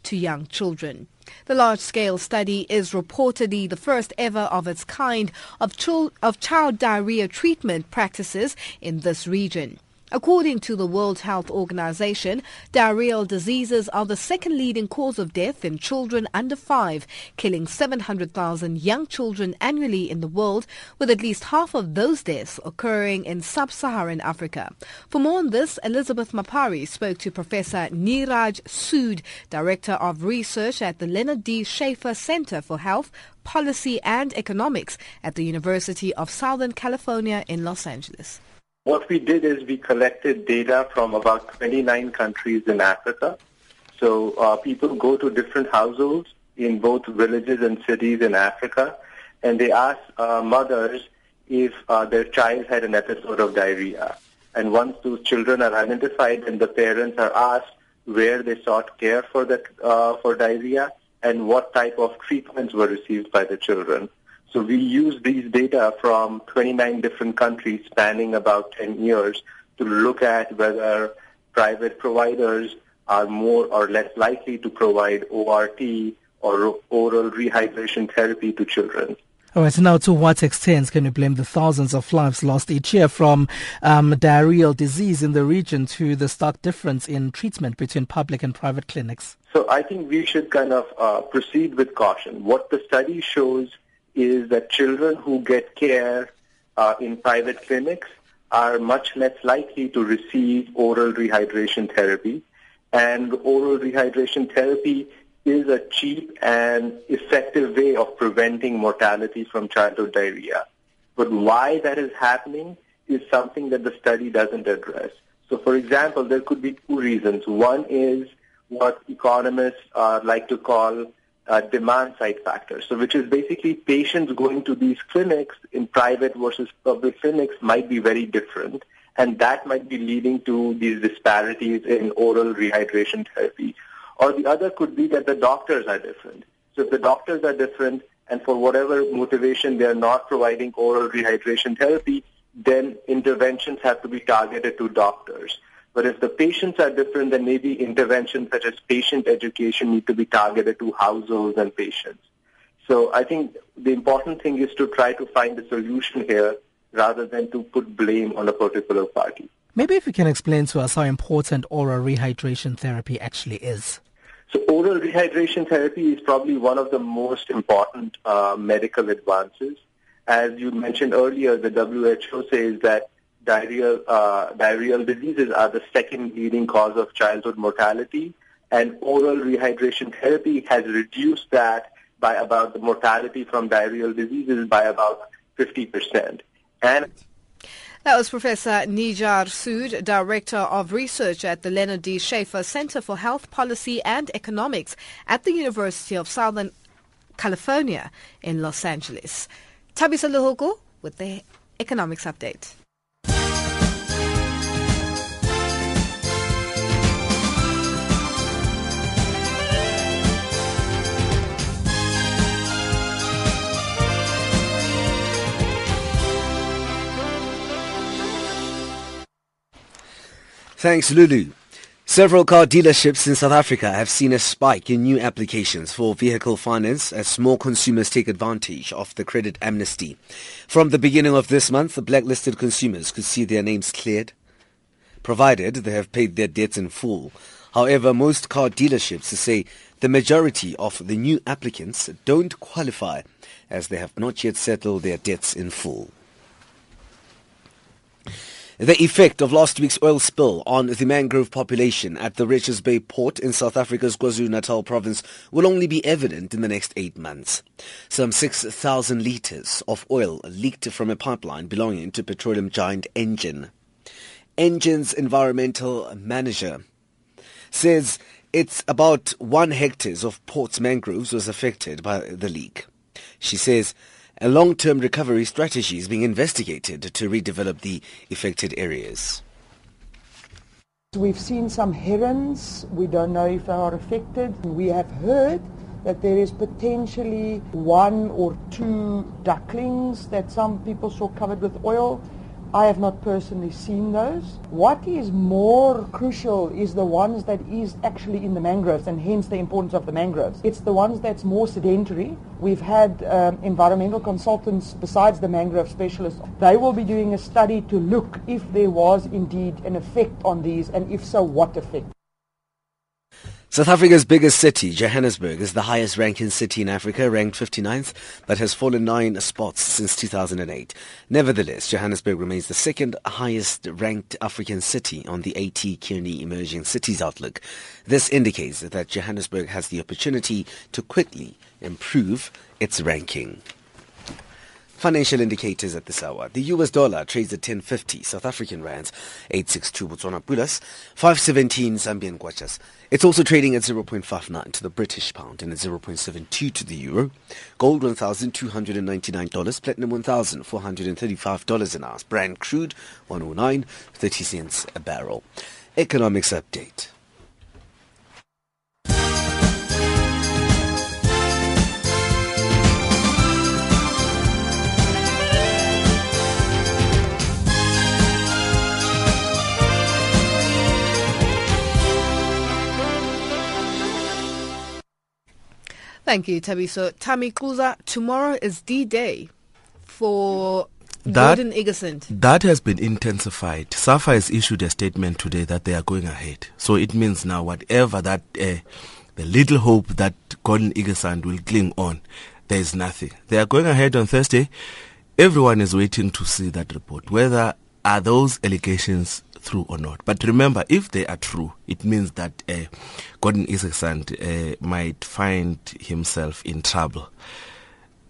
to young children. The large-scale study is reportedly the first ever of its kind of, chil- of child diarrhea treatment practices in this region. According to the World Health Organization, diarrheal diseases are the second leading cause of death in children under 5, killing 700,000 young children annually in the world, with at least half of those deaths occurring in sub-Saharan Africa. For more on this, Elizabeth Mapari spoke to Professor Niraj Sood, Director of Research at the Leonard D. Schaeffer Center for Health, Policy and Economics at the University of Southern California in Los Angeles. What we did is we collected data from about 29 countries in Africa. So uh, people go to different households in both villages and cities in Africa, and they ask uh, mothers if uh, their child had an episode of diarrhea. And once those children are identified, then the parents are asked where they sought care for the uh, for diarrhea and what type of treatments were received by the children. So we use these data from 29 different countries spanning about 10 years to look at whether private providers are more or less likely to provide ORT or oral rehydration therapy to children. All right, so now to what extent can you blame the thousands of lives lost each year from um, diarrheal disease in the region to the stark difference in treatment between public and private clinics? So I think we should kind of uh, proceed with caution. What the study shows is that children who get care uh, in private clinics are much less likely to receive oral rehydration therapy. And oral rehydration therapy is a cheap and effective way of preventing mortality from childhood diarrhea. But why that is happening is something that the study doesn't address. So for example, there could be two reasons. One is what economists uh, like to call uh, demand side factors. So which is basically patients going to these clinics in private versus public clinics might be very different. And that might be leading to these disparities in oral rehydration therapy. Or the other could be that the doctors are different. So if the doctors are different and for whatever motivation they are not providing oral rehydration therapy, then interventions have to be targeted to doctors. But if the patients are different, then maybe interventions such as patient education need to be targeted to households and patients. So I think the important thing is to try to find a solution here rather than to put blame on a particular party. Maybe if you can explain to us how important oral rehydration therapy actually is. So oral rehydration therapy is probably one of the most important uh, medical advances. As you mentioned earlier, the WHO says that diarrheal, uh, diarrheal diseases are the second leading cause of childhood mortality, and oral rehydration therapy has reduced that by about the mortality from diarrheal diseases by about 50%. And that was Professor Niraj Sood, Director of Research at the Leonard D. Schaeffer Center for Health Policy and Economics at the University of Southern California in Los Angeles. Tabisa Luhuku with the economics update. Thanks, Lulu. Several car dealerships in South Africa have seen a spike in new applications for vehicle finance as small consumers take advantage of the credit amnesty. From the beginning of this month, blacklisted consumers could see their names cleared, provided they have paid their debts in full. However, most car dealerships say the majority of the new applicants don't qualify as they have not yet settled their debts in full. The effect of last week's oil spill on the mangrove population at the Richards Bay port in South Africa's KwaZulu-Natal province will only be evident in the next eight months. Some 6,000 litres of oil leaked from a pipeline belonging to petroleum giant Engen. Engen's environmental manager says it's about one hectares of port's mangroves was affected by the leak. She says a long-term recovery strategy is being investigated to redevelop the affected areas. We've seen some herons. We don't know if they are affected. We have heard that there is potentially one or two ducklings that some people saw covered with oil. I have not personally seen those. What is more crucial is the ones that is actually in the mangroves and hence the importance of the mangroves. It's the ones that's more sedentary. We've had um, environmental consultants besides the mangrove specialists. They will be doing a study to look if there was indeed an effect on these and if so, what effect. South Africa's biggest city, Johannesburg, is the highest ranking city in Africa, ranked 59th, but has fallen nine spots since 2008. Nevertheless, Johannesburg remains the second highest ranked African city on the A.T. Kearney Emerging Cities Outlook. This indicates that Johannesburg has the opportunity to quickly improve its ranking. Financial indicators at this hour. The US dollar trades at 1050 South African rands, 862 Botswana pulas, 517 Zambian kwachas. It's also trading at 0.59 to the British pound and at 0.72 to the euro. Gold $1,299, platinum $1,435 an ounce. Brent crude 109, 30 cents a barrel. Economics update. Thank you, Tabiso. Tami Kuza, tomorrow is D-Day for That- Gordon Igesund. That has been intensified. SAFA has issued a statement today that they are going ahead. So it means now whatever that, uh, the little hope that Gordon Igesund will cling on, there is nothing. They are going ahead on Thursday. Everyone is waiting to see that report, whether are those allegations true or not. But remember, if they are true, it means that uh, Gordon Igesund uh, might find himself in trouble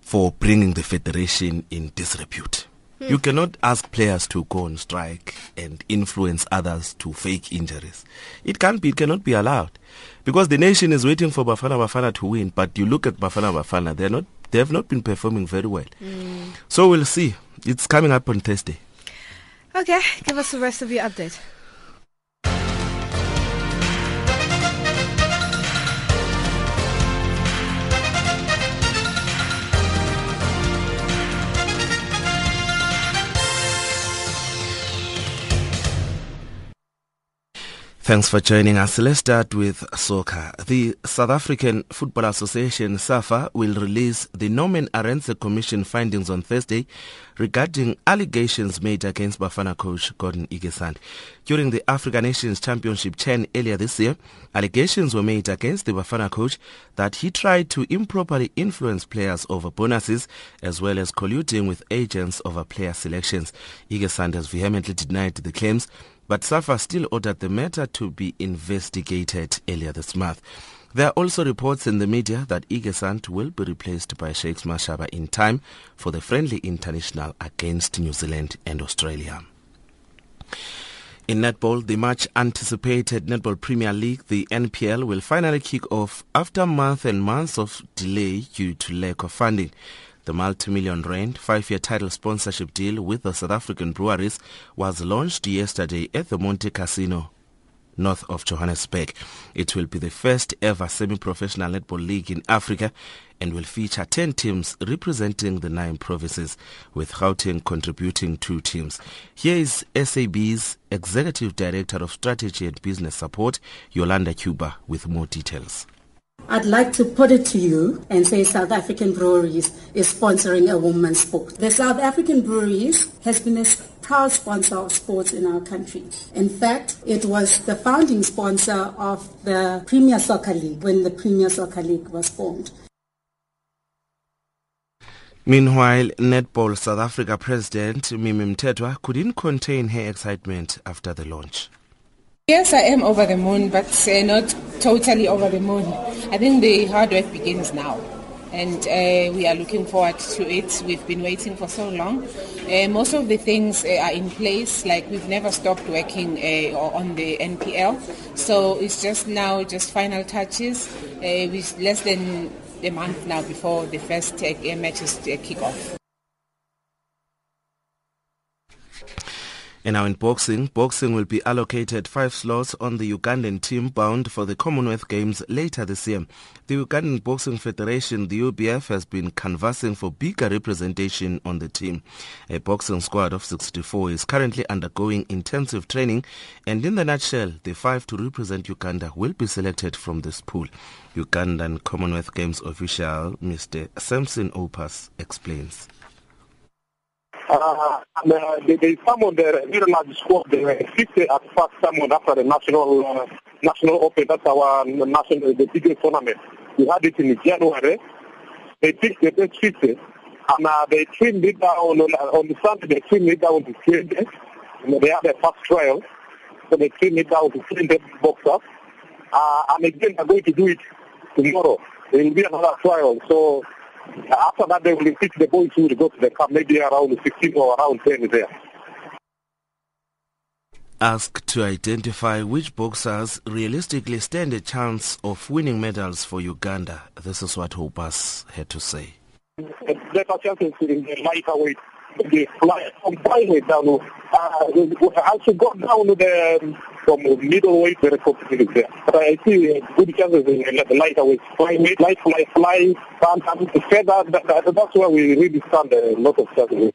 for bringing the federation in disrepute. Hmm. You cannot ask players to go on strike and influence others to fake injuries. It can't be, it cannot be allowed. Because the nation is waiting for Bafana Bafana to win, but you look at Bafana Bafana, they're not, they have not been performing very well. Mm. So we'll see. It's coming up on Thursday. Okay, give us the rest of your update. Thanks for joining us. Let's start with soccer. The South African Football Association, SAFA, will release the Norman Arendse Commission findings on Thursday regarding allegations made against Bafana coach Gordon Igesund. During the Africa Nations Championship 10 earlier this year, allegations were made against the Bafana coach that he tried to improperly influence players over bonuses as well as colluding with agents over player selections. Igesund has vehemently denied the claims but SAFA still ordered the matter to be investigated earlier this month. There are also reports in the media that Igesund will be replaced by Shakes Mashaba in time for the friendly international against New Zealand and Australia. In netball, the much anticipated Netball Premier League, the NPL, will finally kick off after months and months of delay due to lack of funding. The multi-million rand five-year title sponsorship deal with the South African breweries was launched yesterday at the Monte Casino north of Johannesburg. It will be the first ever semi-professional netball league in Africa and will feature 10 teams representing the nine provinces, with Gauteng contributing two teams. Here is SAB's Executive Director of Strategy and Business Support, Yolanda Cuba, with more details. I'd like to put it to you and say South African Breweries is sponsoring a women's sport. The South African Breweries has been a proud sponsor of sports in our country. In fact, it was the founding sponsor of the Premier Soccer League when the Premier Soccer League was formed. Meanwhile, Netball South Africa President Mimi Mtetwa couldn't contain her excitement after the launch. Yes, I am over the moon, but uh, not totally over the moon. I think the hard work begins now, and uh, we are looking forward to it. We've been waiting for so long. Uh, most of the things uh, are in place, like we've never stopped working uh, on the NPL. So it's just now, just final touches. Uh, with less than a month now before the first uh, matches kick off. And now in boxing, boxing will be allocated five slots on the Ugandan team bound for the Commonwealth Games later this year. The Ugandan Boxing Federation, the UBF, has been canvassing for bigger representation on the team. A boxing squad of 64 is currently undergoing intensive training, and in the nutshell, the five to represent Uganda will be selected from this pool. Ugandan Commonwealth Games official Mr. Samson Opas explains. Uh, and, uh, they, they summoned a very large squad. They were 50 at first summoned after the national uh, national open. That's our national the biggest tournament. We had it in January. They picked the best 50, and uh, they trimmed it down on, on the Sunday. They trimmed it down to 20. And they had a first trial, so they trimmed it down to 20 boxers. Uh, and again, they're going to do it tomorrow. There will be another trial. So after that, they will pick the boys who will go to the cup, maybe around 16 or around 10 there. Asked to identify which boxers realistically stand a chance of winning medals for Uganda, this is what Hopas had to say. The better chances in the lighter weight, the fly from down. Uh, I should go down to the from middleweight very competitive there. But I see good chances in the lighter weight, flyweight, light fly, fly, bantam, feather. That, that, that's where we really stand a lot of chances.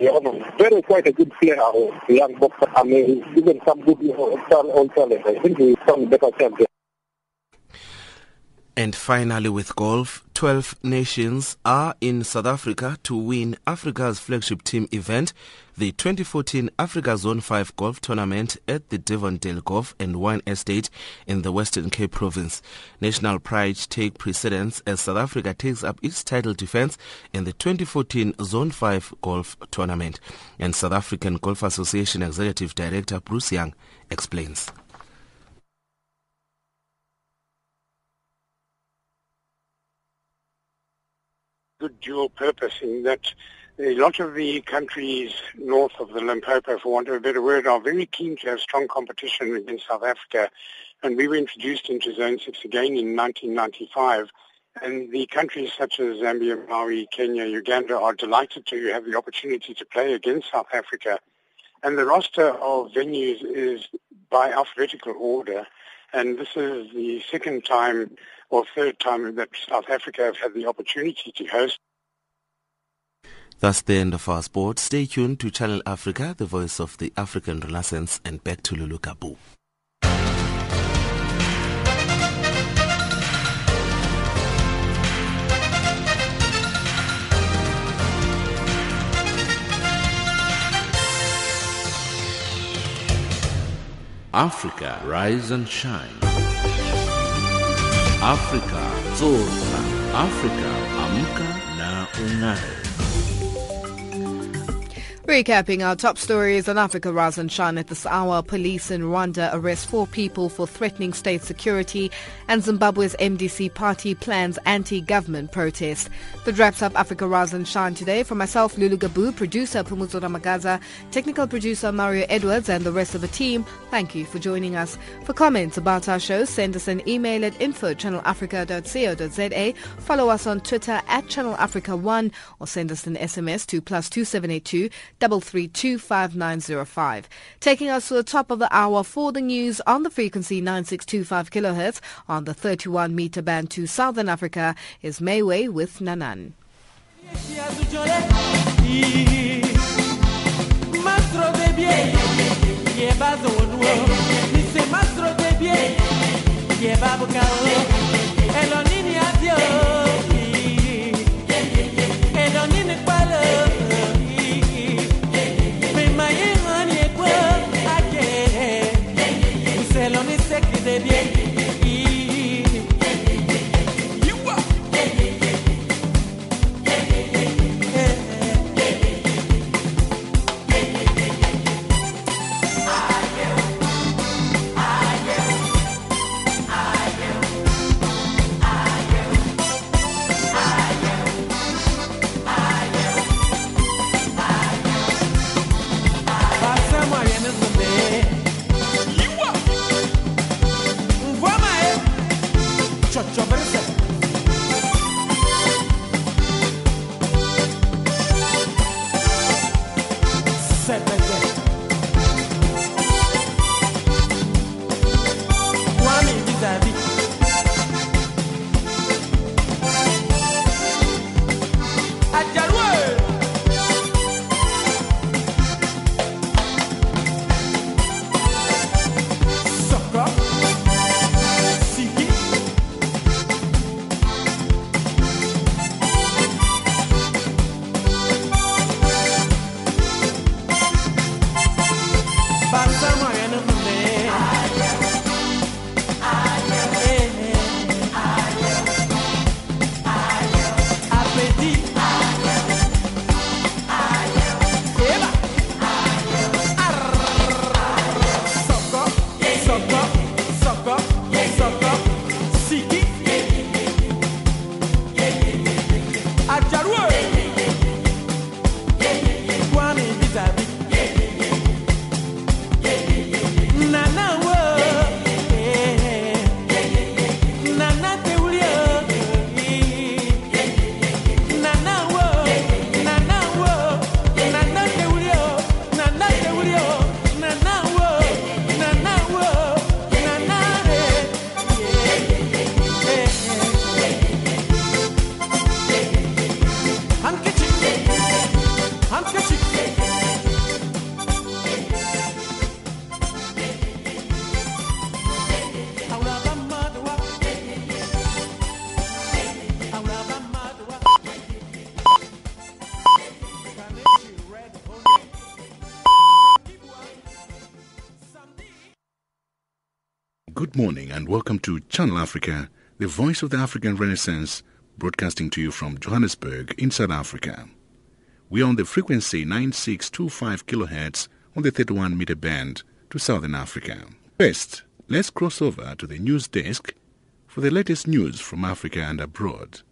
Very quite a good player, uh, young boxer, and uh, even some good all talent. I think we stand better chance there. And finally, with golf, 12 nations are in South Africa to win Africa's flagship team event, the 2014 Africa Zone 5 Golf Tournament at the Devondale Golf and Wine Estate in the Western Cape Province. National pride take precedence as South Africa takes up its title defense in the 2014 Zone 5 Golf Tournament. And South African Golf Association Executive Director Bruce Young explains. good dual purpose in that a lot of the countries north of the Limpopo, for want of a better word, are very keen to have strong competition against South Africa. And we were introduced into Zone 6 again in 1995. And the countries such as Zambia, Malawi, Kenya, Uganda are delighted to have the opportunity to play against South Africa. And the roster of venues is by alphabetical order. And this is the second time or third time that South Africa have had the opportunity to host. That's the end of our sport. Stay tuned to Channel Africa, the voice of the African Renaissance, and back to Lulu Kabu. Africa, rise and shine. Africa, zorka. Africa, amka na ung'are. Recapping our top stories on Africa Rise and Shine at this hour, police in Rwanda arrest four people for threatening state security and Zimbabwe's MDC party plans anti-government protest. That wraps up Africa Rise and Shine today. For myself, Lulu Gabu, producer Pumuzo Magaza, technical producer Mario Edwards and the rest of the team, thank you for joining us. For comments about our show, send us an email at info.channelafrica.co.za, follow us on Twitter at Channel Africa 1 or send us an SMS to plus 2782 3325905. Taking us to the top of the hour for the news on the frequency 9625 kHz on the 31 meter band to Southern Africa is Mayway with Nanan. To Channel Africa, the voice of the African Renaissance, broadcasting to you from Johannesburg in South Africa. We are on the frequency 9625 kHz on the 31 meter band to Southern Africa. First, let's cross over to the news desk for the latest news from Africa and abroad.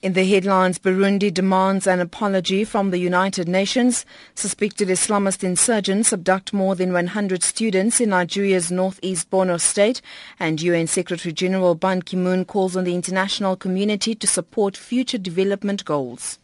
In the headlines, Burundi demands an apology from the United Nations. Suspected Islamist insurgents abduct more than 100 students in Nigeria's northeast Borno state. And UN Secretary General Ban Ki-moon calls on the international community to support future development goals.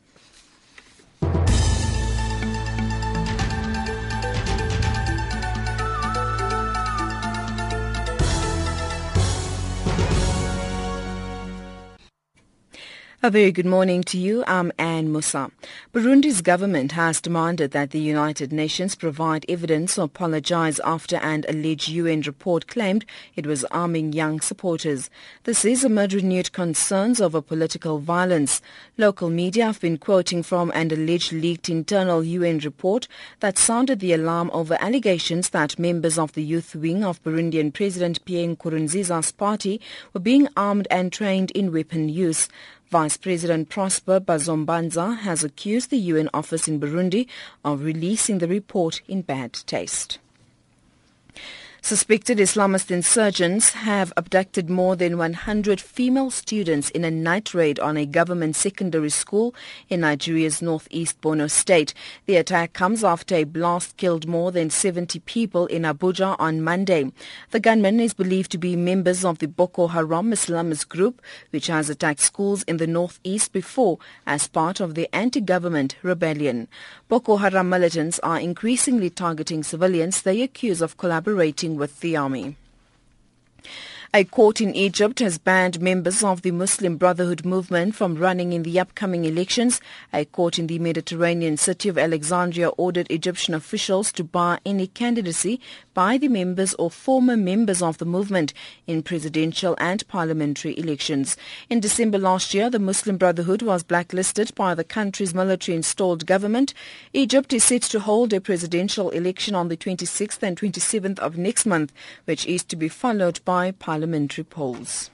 A very good morning to you. I'm Anne Musa. Burundi's government has demanded that the United Nations provide evidence or apologize after an alleged UN report claimed it was arming young supporters. This is amid renewed concerns over political violence. Local media have been quoting from an alleged leaked internal UN report that sounded the alarm over allegations that members of the youth wing of Burundian President Pierre Nkurunziza's party were being armed and trained in weapon use. Vice President Prosper Bazombanza has accused the UN office in Burundi of releasing the report in bad taste. Suspected Islamist insurgents have abducted more than 100 female students in a night raid on a government secondary school in Nigeria's northeast Borno state. The attack comes after a blast killed more than 70 people in Abuja on Monday. The gunman is believed to be members of the Boko Haram Islamist group, which has attacked schools in the northeast before as part of the anti-government rebellion. Boko Haram militants are increasingly targeting civilians they accuse of collaborating with the army. A court in Egypt has banned members of the Muslim Brotherhood movement from running in the upcoming elections. A court in the Mediterranean city of Alexandria ordered Egyptian officials to bar any candidacy by the members or former members of the movement in presidential and parliamentary elections. In December last year, the Muslim Brotherhood was blacklisted by the country's military-installed government. Egypt is set to hold a presidential election on the 26th and 27th of next month, which is to be followed by parliamentary parliamentary polls.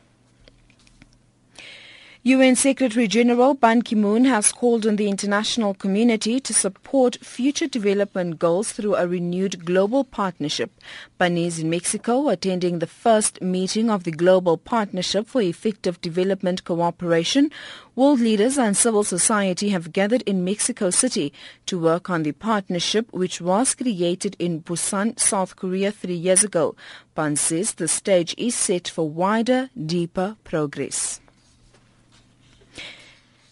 UN Secretary General Ban Ki-moon has called on the international community to support future development goals through a renewed global partnership. Ban is in Mexico attending the first meeting of the Global Partnership for Effective Development Cooperation. World leaders and civil society have gathered in Mexico City to work on the partnership which was created in Busan, South Korea three years ago. Ban says the stage is set for wider, deeper progress.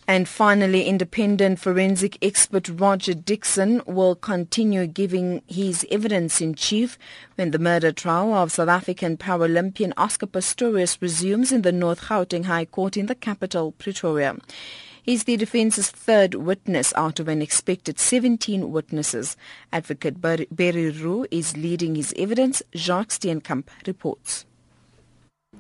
And finally, independent forensic expert Roger Dixon will continue giving his evidence in chief when the murder trial of South African Paralympian Oscar Pistorius resumes in the North Gauteng High Court in the capital, Pretoria. He's the defence's third witness out of an expected 17 witnesses. Advocate Barry Roux is leading his evidence. Jacques Steenkamp reports.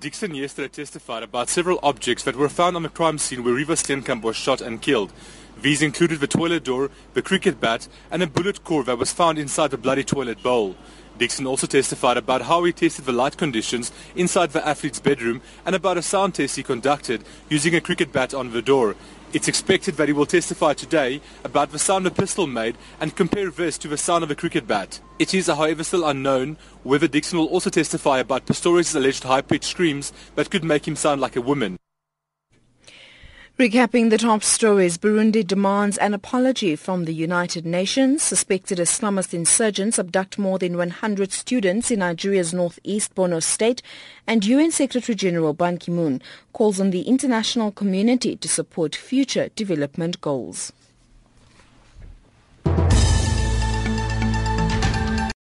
Dixon yesterday testified about several objects that were found on the crime scene where Reeva Steenkamp was shot and killed. These included the toilet door, the cricket bat, and a bullet core that was found inside the bloody toilet bowl. Dixon also testified about how he tested the light conditions inside the athlete's bedroom and about a sound test he conducted using a cricket bat on the door. It's expected that he will testify today about the sound a pistol made and compare this to the sound of a cricket bat. It is, however, still unknown whether Dixon will also testify about Pistorius' alleged high-pitched screams that could make him sound like a woman. Recapping the top stories, Burundi demands an apology from the United Nations. Suspected Islamist insurgents abduct more than 100 students in Nigeria's northeast Borno state. And UN Secretary General Ban Ki-moon calls on the international community to support future development goals.